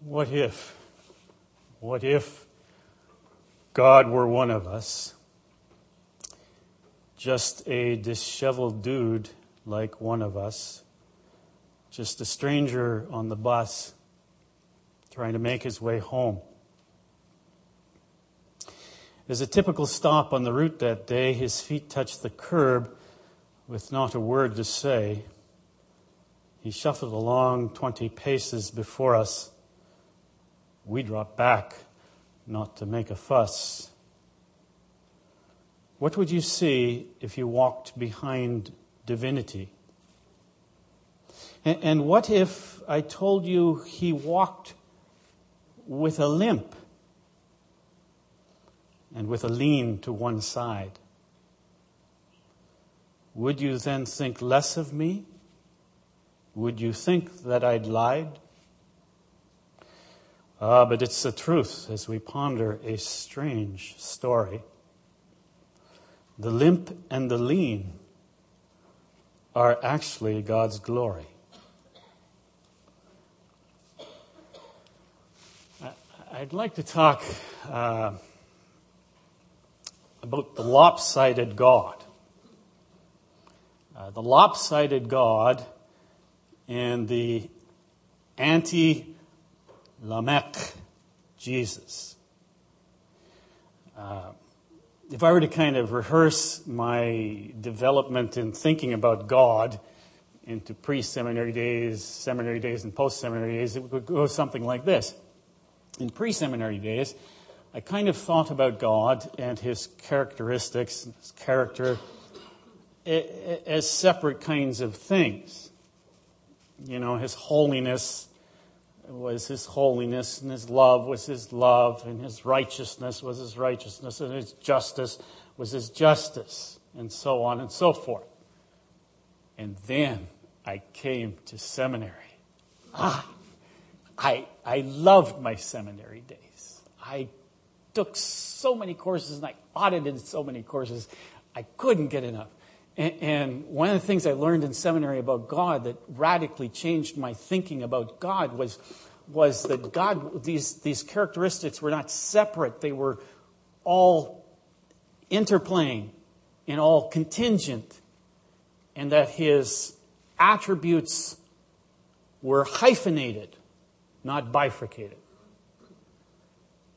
What if? What if God were one of us? Just a disheveled dude like one of us. Just a stranger on the bus trying to make his way home. As a typical stop on the route that day, his feet touched the curb with not a word to say. He shuffled along 20 paces before us. We dropped back, not to make a fuss. What would you see if you walked behind divinity? And, what if I told you he walked with a limp and with a lean to one side? Would you then think less of me? Would you think that I'd lied? Ah, but it's the truth as we ponder a strange story. The limp and the lean are actually God's glory. I'd like to talk uh, about the lopsided God. Uh, the lopsided God and the anti Lamech Jesus. Uh, if I were to kind of rehearse my development in thinking about God into pre seminary days, seminary days, and post seminary days, it would go something like this. In pre seminary days, I kind of thought about God and his characteristics, his character, as separate kinds of things. You know, his holiness was his holiness, and his love was his love, and his righteousness was his righteousness, and his justice was his justice, and so on and so forth. And then I came to seminary. Ah, I, I loved my seminary days. I took so many courses and I audited so many courses. I couldn't get enough. And, one of the things I learned in seminary about God that radically changed my thinking about God was, was that God, these, these characteristics were not separate. They were all interplaying and all contingent. And that his attributes were hyphenated, not bifurcated.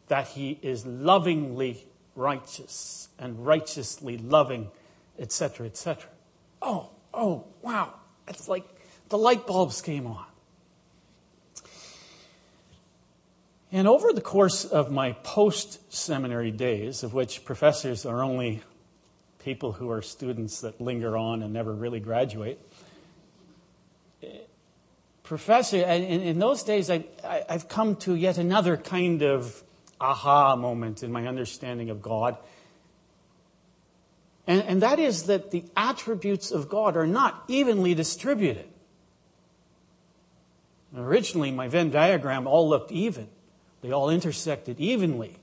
That he is lovingly righteous and righteously loving etc., etc. Oh, oh, wow. It's like the light bulbs came on. And over the course of my post seminary days, of which professors are only people who are students that linger on and never really graduate, professor, in, in those days, I, I, I've come to yet another kind of aha moment in my understanding of God. And, and that is that the attributes of God are not evenly distributed. Originally, my Venn diagram all looked even. They all intersected evenly.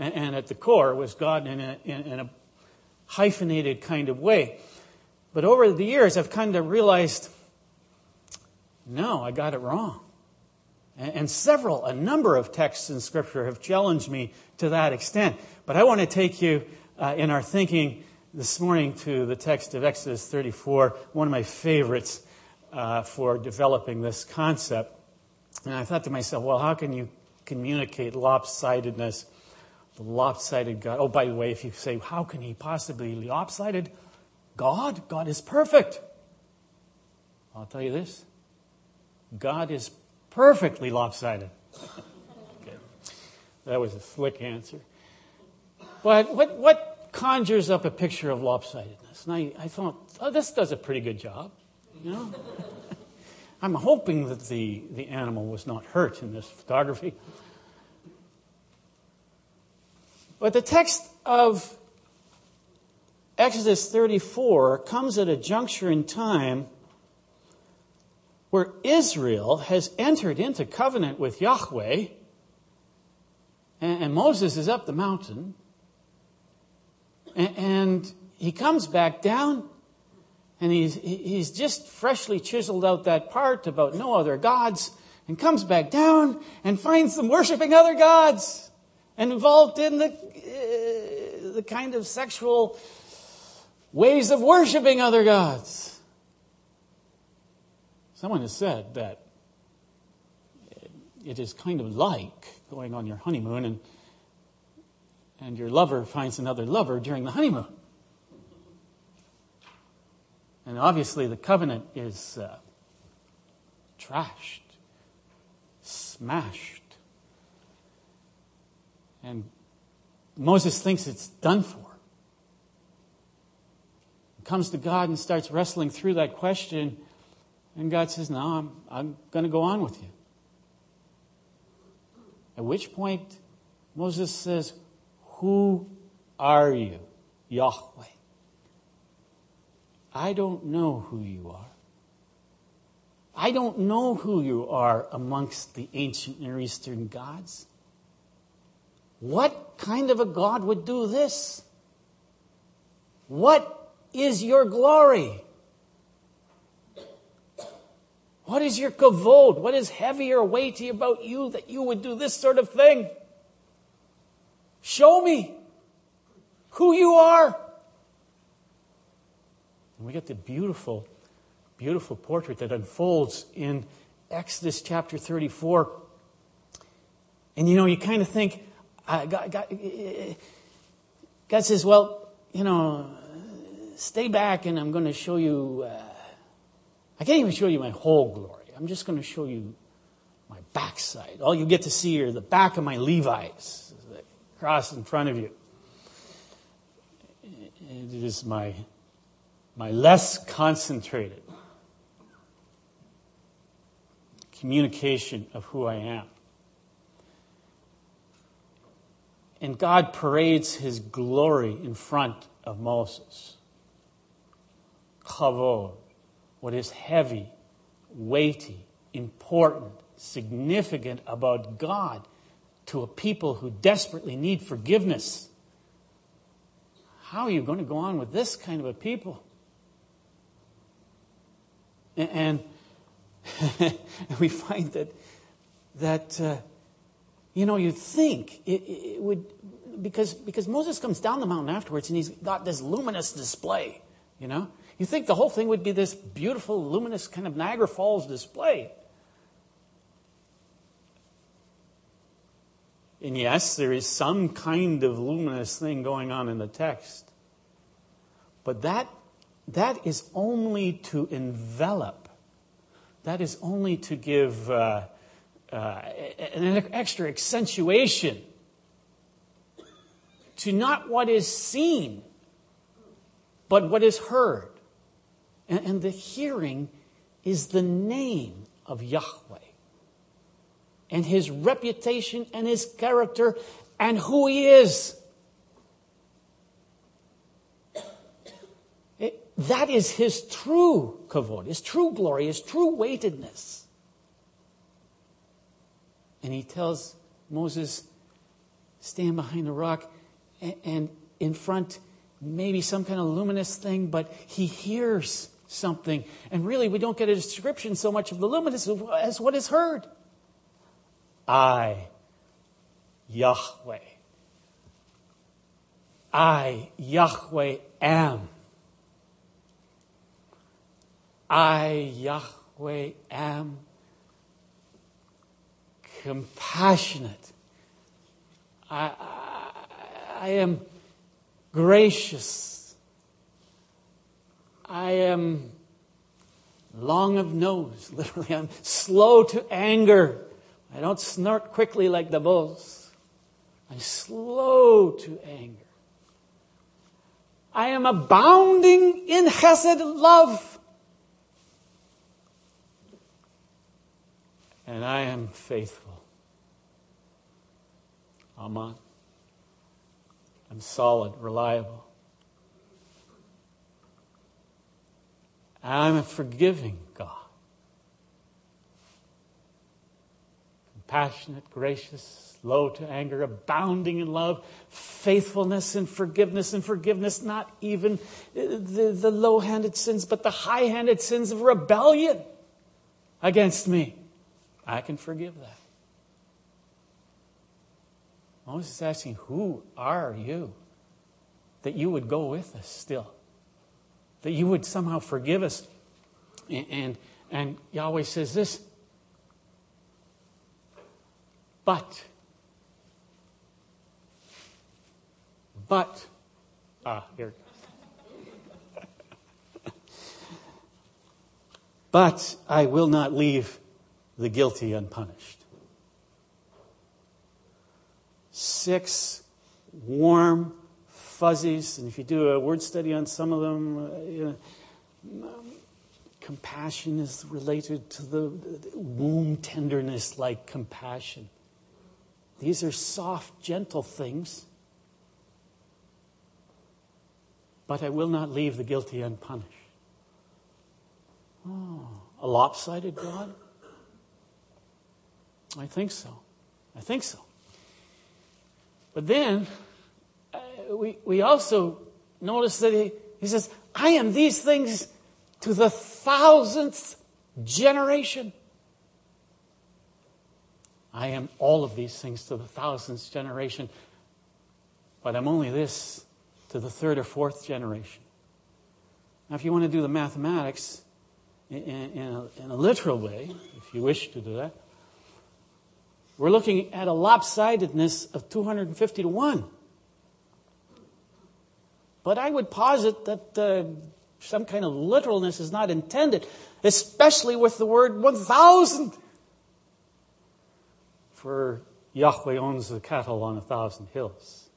And, and at the core was God in a, in, in a hyphenated kind of way. But over the years, I've kind of realized no, I got it wrong. And, and several, a number of texts in Scripture have challenged me to that extent. But I want to take you uh, in our thinking this morning to the text of Exodus 34, one of my favorites uh, for developing this concept. And I thought to myself, well, how can you communicate lopsidedness, the lopsided God? Oh, by the way, if you say, how can he possibly be lopsided? God, God is perfect. I'll tell you this God is perfectly lopsided. okay. That was a slick answer. But what, what conjures up a picture of lopsidedness? And I, I thought, oh, this does a pretty good job. You know? I'm hoping that the, the animal was not hurt in this photography. But the text of Exodus 34 comes at a juncture in time where Israel has entered into covenant with Yahweh, and, and Moses is up the mountain, and he comes back down and he's, he's just freshly chiseled out that part about no other gods. and comes back down and finds them worshiping other gods and involved in the, uh, the kind of sexual ways of worshiping other gods. Someone has said that it is kind of like going on your honeymoon and, and your lover finds another lover during the honeymoon. And obviously, the covenant is uh, trashed, smashed. And Moses thinks it's done for. Comes to God and starts wrestling through that question. And God says, No, I'm, I'm going to go on with you. At which point, Moses says, Who are you, Yahweh? I don't know who you are. I don't know who you are amongst the ancient Near Eastern gods. What kind of a God would do this? What is your glory? What is your kavod? What is heavy or weighty about you that you would do this sort of thing? Show me who you are. And we get the beautiful, beautiful portrait that unfolds in Exodus chapter 34. And you know, you kind of think, uh, God, God, God, says, well, you know, stay back and I'm going to show you, uh, I can't even show you my whole glory. I'm just going to show you my backside. All you get to see are the back of my Levi's, cross in front of you. It is my my less concentrated communication of who I am. And God parades his glory in front of Moses. Kavod, what is heavy, weighty, important, significant about God to a people who desperately need forgiveness. How are you going to go on with this kind of a people? And we find that, that uh, you know, you'd think it, it, would, because, because Moses comes down the mountain afterwards and he's got this luminous display, you know? You think the whole thing would be this beautiful, luminous kind of Niagara Falls display. And yes, there is some kind of luminous thing going on in the text. But that that is only to envelop, that is only to give uh, uh, an extra accentuation to not what is seen, but what is heard. And, and the hearing is the name of Yahweh and his reputation and his character and who he is. That is his true kavod, his true glory, his true weightedness. And he tells Moses, stand behind the rock and in front, maybe some kind of luminous thing, but he hears something. And really, we don't get a description so much of the luminous as what is heard. I, Yahweh. I, Yahweh, am. I, Yahweh, am compassionate. I, I, I am gracious. I am long of nose, literally. I'm slow to anger. I don't snort quickly like the bulls. I'm slow to anger. I am abounding in chesed love. and I am faithful. Amen. I'm solid, reliable. I'm a forgiving God. Compassionate, gracious, slow to anger, abounding in love, faithfulness and forgiveness, and forgiveness not even the, the low handed sins, but the high handed sins of rebellion against me. I can forgive that. Moses is asking, Who are you? That you would go with us still. That you would somehow forgive us. And, and, and Yahweh says this But, but, ah, here. but I will not leave the guilty unpunished. Six warm fuzzies, and if you do a word study on some of them, uh, you know, um, compassion is related to the, the womb tenderness like compassion. These are soft, gentle things. But I will not leave the guilty unpunished. Oh, a lopsided God? I think so. I think so. But then uh, we, we also notice that he, he says, I am these things to the thousandth generation. I am all of these things to the thousandth generation, but I'm only this to the third or fourth generation. Now, if you want to do the mathematics in, in, a, in a literal way, if you wish to do that, we're looking at a lopsidedness of 250 to 1. But I would posit that uh, some kind of literalness is not intended, especially with the word 1,000. For Yahweh owns the cattle on a thousand hills.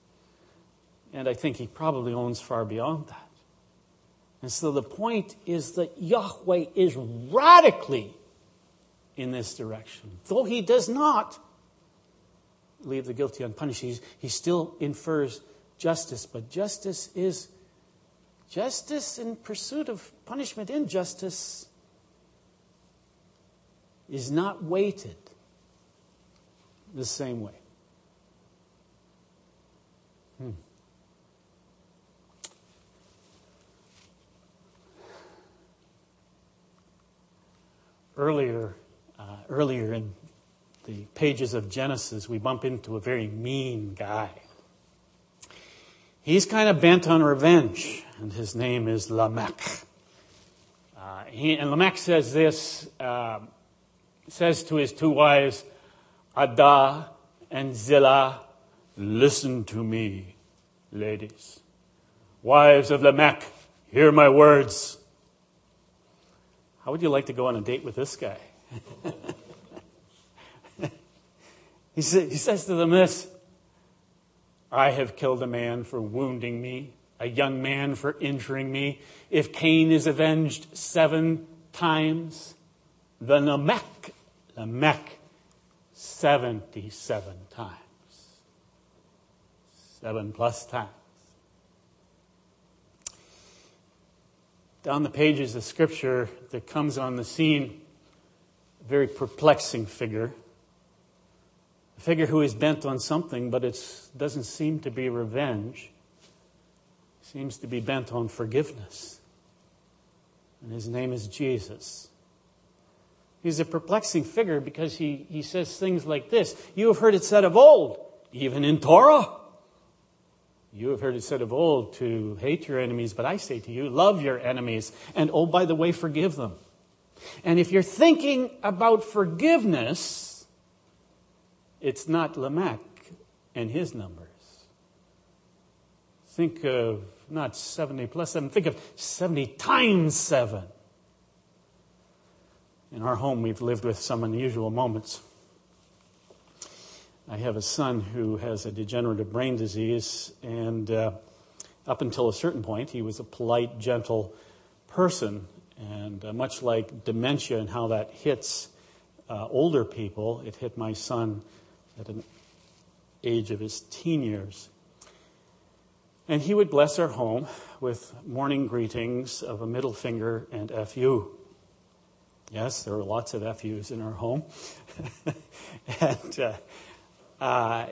And I think he probably owns far beyond that. And so the point is that Yahweh is radically in this direction, though he does not leave the guilty unpunished. He's, he still infers justice, but justice is justice in pursuit of punishment. Injustice is not weighted the same way. Hmm. Earlier, uh, earlier in the pages of Genesis, we bump into a very mean guy. He's kind of bent on revenge, and his name is Lamech. Uh, he, and Lamech says this, uh, says to his two wives, Adah and Zillah, listen to me, ladies. Wives of Lamech, hear my words. How would you like to go on a date with this guy? He says to them this I have killed a man for wounding me, a young man for injuring me. If Cain is avenged seven times, the Lamech, Lamech, 77 times. Seven plus times. Down the pages of Scripture that comes on the scene, a very perplexing figure a figure who is bent on something, but it doesn't seem to be revenge. Seems to be bent on forgiveness. And his name is Jesus. He's a perplexing figure because he, he says things like this You have heard it said of old, even in Torah. You have heard it said of old to hate your enemies, but I say to you, love your enemies. And oh, by the way, forgive them. And if you're thinking about forgiveness, it's not Lamech and his numbers. Think of not 70 plus 7, think of 70 times 7. In our home, we've lived with some unusual moments. I have a son who has a degenerative brain disease, and uh, up until a certain point, he was a polite, gentle person. And uh, much like dementia and how that hits uh, older people, it hit my son at an age of his teen years. And he would bless our home with morning greetings of a middle finger and FU. Yes, there were lots of FUs in our home. and uh, uh,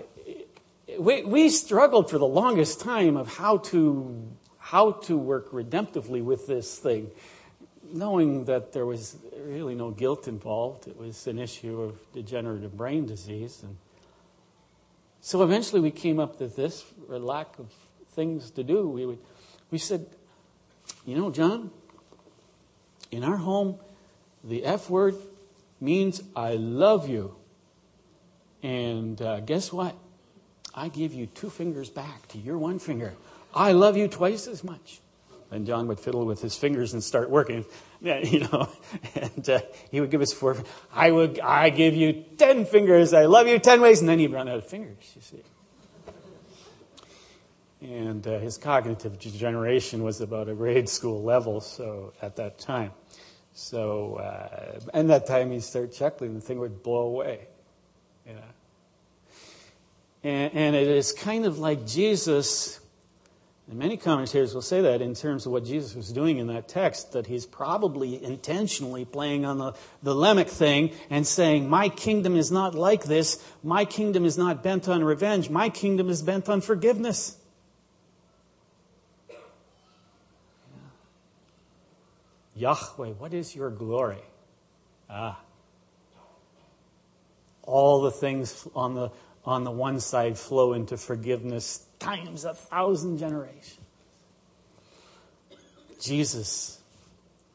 we, we struggled for the longest time of how to, how to work redemptively with this thing. knowing that there was really no guilt involved. It was an issue of degenerative brain disease. And so eventually we came up with this, for lack of things to do. We, would, we said, you know, John, in our home, the F word means I love you. And uh, guess what? I give you two fingers back to your one finger. I love you twice as much. And John would fiddle with his fingers and start working, you know, and uh, he would give us four. I would, I give you ten fingers. I love you ten ways, and then he'd run out of fingers. You see. And uh, his cognitive degeneration was about a grade school level, so at that time. So, uh, and that time he'd start chuckling, the thing would blow away. Yeah. And, and it is kind of like Jesus and many commentators will say that in terms of what Jesus was doing in that text, that he's probably intentionally playing on the, the Lamech thing and saying, My kingdom is not like this. My kingdom is not bent on revenge. My kingdom is bent on forgiveness. Yahweh, what is your glory? Ah. All the things on the, on the one side flow into forgiveness times a thousand generations. Jesus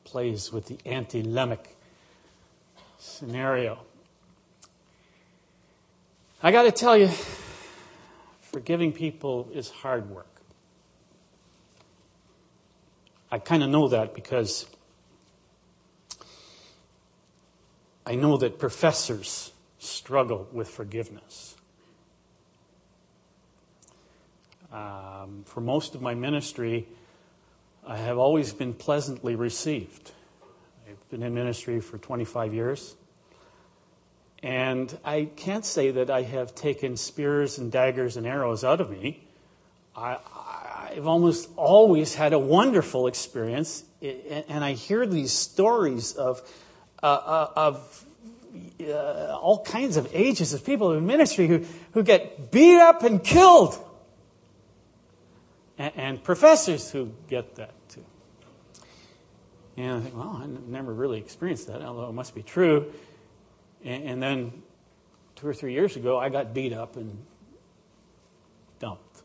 plays with the anti Lamech scenario. I got to tell you, forgiving people is hard work. I kind of know that because I know that professors struggle with forgiveness. Um, for most of my ministry, I have always been pleasantly received. I've been in ministry for 25 years. And I can't say that I have taken spears and daggers and arrows out of me. I, have almost always had a wonderful experience. And I hear these stories of, uh, uh of uh, all kinds of ages of people in ministry who, who get beat up and killed and, and professors who get that too. And I think, well, I never really experienced that, although it must be true. And, and then two or three years ago, I got beat up and dumped.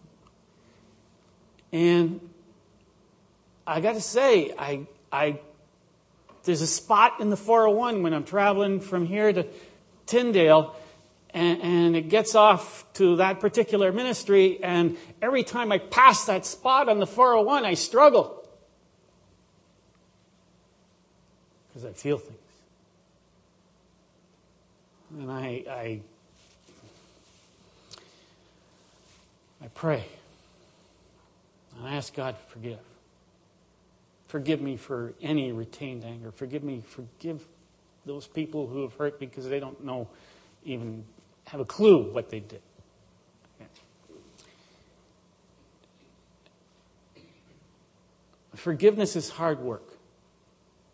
And I got to say, I, I, there's a spot in the 401 when I'm traveling from here to Tyndale and, and, it gets off to that particular ministry, and every time I pass that spot on the 401, I struggle. Because I feel things. And I, I, I pray. And I ask God to forgive. Forgive me for any retained anger. Forgive me, forgive those people who have hurt me because they don't know even have a clue what they did. Forgiveness is hard work.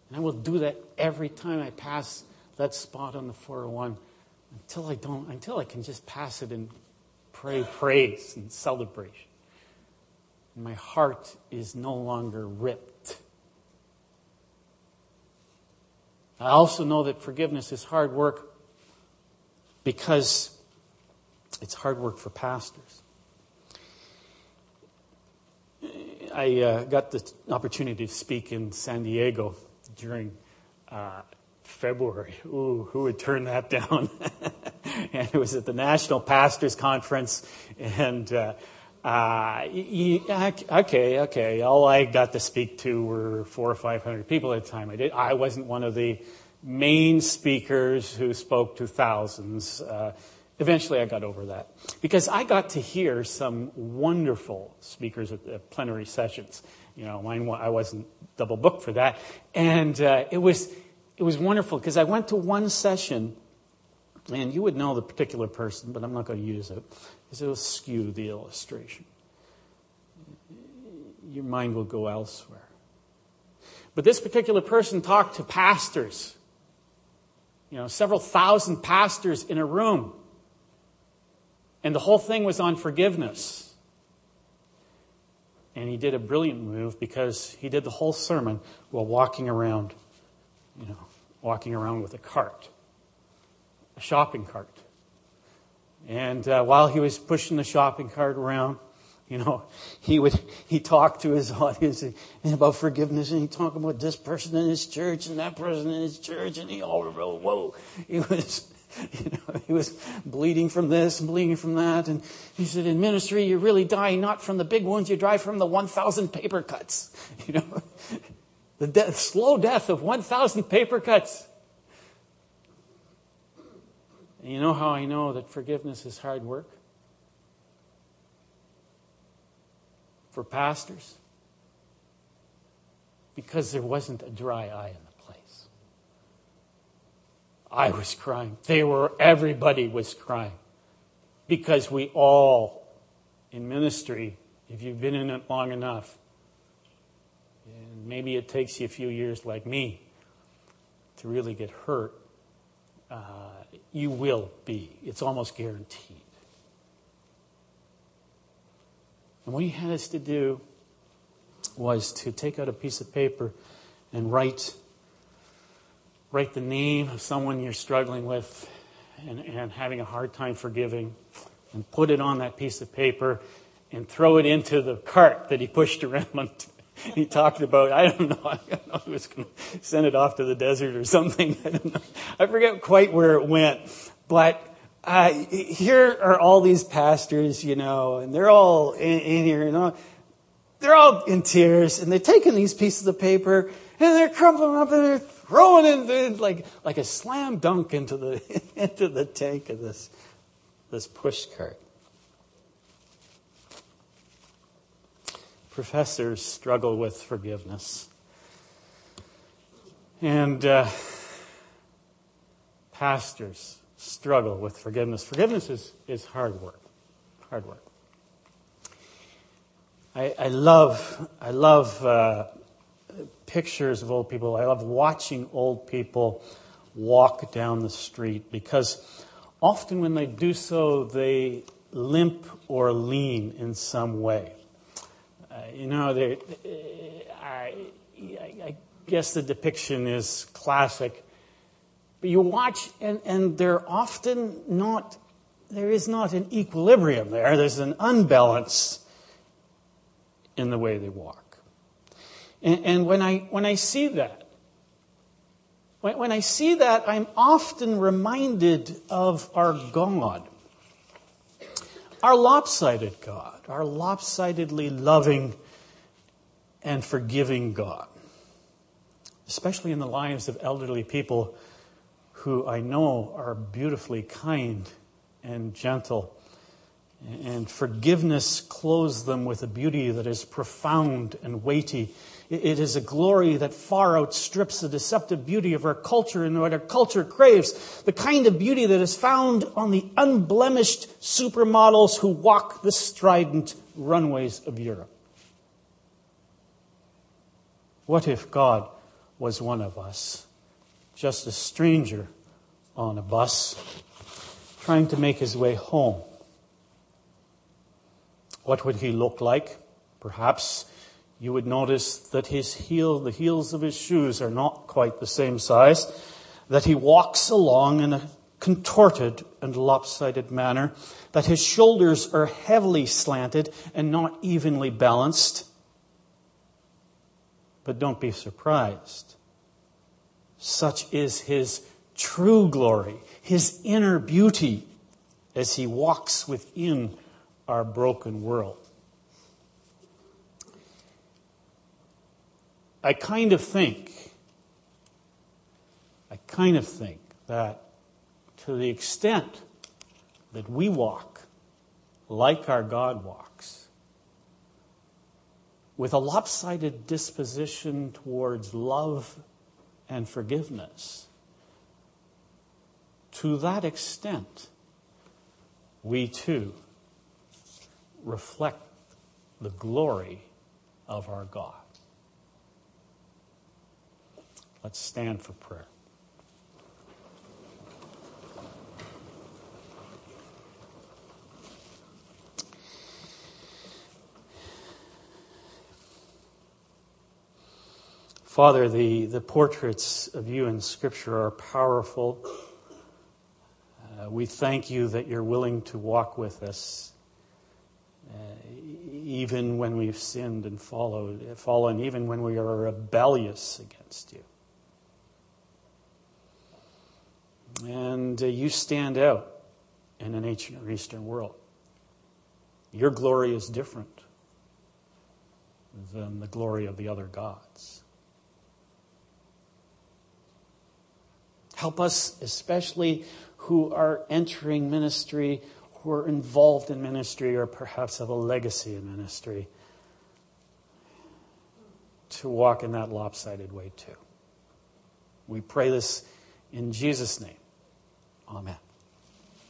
And I will do that every time I pass that spot on the 401 until I don't, until I can just pass it and pray praise and celebration. And my heart is no longer ripped. I also know that forgiveness is hard work because it's hard work for pastors. I uh, got the opportunity to speak in San Diego during uh, February. Ooh, who would turn that down? and it was at the National Pastors Conference, and uh, uh, okay, okay. All I got to speak to were four or five hundred people at the time. I did. I wasn't one of the main speakers who spoke to thousands. Uh, eventually, I got over that because I got to hear some wonderful speakers at the plenary sessions. You know, mine, I wasn't double booked for that, and uh, it was it was wonderful because I went to one session, and you would know the particular person, but I'm not going to use it because it will skew the illustration. Your mind will go elsewhere. But this particular person talked to pastors you know, several thousand pastors in a room. And the whole thing was on forgiveness. And he did a brilliant move because he did the whole sermon while walking around you know, walking around with a cart, a shopping cart. And uh, while he was pushing the shopping cart around, you know, he would he talked to his audience about forgiveness, and he talked about this person in his church and that person in his church, and he all whoa, he was. You know, he was bleeding from this and bleeding from that. And he said, in ministry, you really die not from the big wounds, you die from the 1,000 paper cuts. You know, the death, slow death of 1,000 paper cuts. And you know how I know that forgiveness is hard work? For pastors? Because there wasn't a dry eye in the place. I was crying. They were, everybody was crying. Because we all, in ministry, if you've been in it long enough, and maybe it takes you a few years like me to really get hurt, uh, you will be. It's almost guaranteed. And what he had us to do was to take out a piece of paper and write write the name of someone you're struggling with and, and having a hard time forgiving and put it on that piece of paper and throw it into the cart that he pushed around he talked about, I don't know, I don't know he was going to send it off to the desert or something. I don't know. I forget quite where it went. But uh, here are all these pastors, you know, and they're all in, in here, you know. They're all in tears, and they're taking these pieces of paper, and they're crumpling up, and they're throwing it in, like, like a slam dunk into the, into the tank of this, this push cart. Professors struggle with forgiveness. And uh, pastors struggle with forgiveness. Forgiveness is, is hard work. Hard work. I, I love, I love uh, pictures of old people. I love watching old people walk down the street because often when they do so, they limp or lean in some way you know, I, I, guess the depiction is classic. But you watch, and, and they're often not, there is not an equilibrium there. There's an unbalance in the way they walk. And, and when, I, when I see that, when, when I see that, I'm often reminded of our God our lopsided God, our lopsidedly loving and forgiving God, especially in the lives of elderly people who I know are beautifully kind and gentle. And forgiveness clothes them with a beauty that is profound and weighty it is a glory that far outstrips the deceptive beauty of our culture and what our culture craves. The kind of beauty that is found on the unblemished supermodels who walk the strident runways of Europe. What if God was one of us, just a stranger on a bus, trying to make his way home? What would he look like? Perhaps you would notice that his heel, the heels of his shoes are not quite the same size, that he walks along in a contorted and lopsided manner, that his shoulders are heavily slanted and not evenly balanced. But don't be surprised. Such is his true glory, his inner beauty as he walks within our broken world. I kind of think, I kind of think that to the extent that we walk like our God walks, with a lopsided disposition towards love and forgiveness, to that extent, we too reflect the glory of our God. Let's stand for prayer. Father, the, the portraits of you in Scripture are powerful. Uh, we thank you that you're willing to walk with us, uh, even when we've sinned and followed, fallen, even when we are rebellious against you. And uh, you stand out in an ancient Near Eastern world. Your glory is different than the glory of the other gods. Help us, especially who are entering ministry, who are involved in ministry, or perhaps have a legacy in ministry, to walk in that lopsided way too. We pray this in Jesus' name. Amen.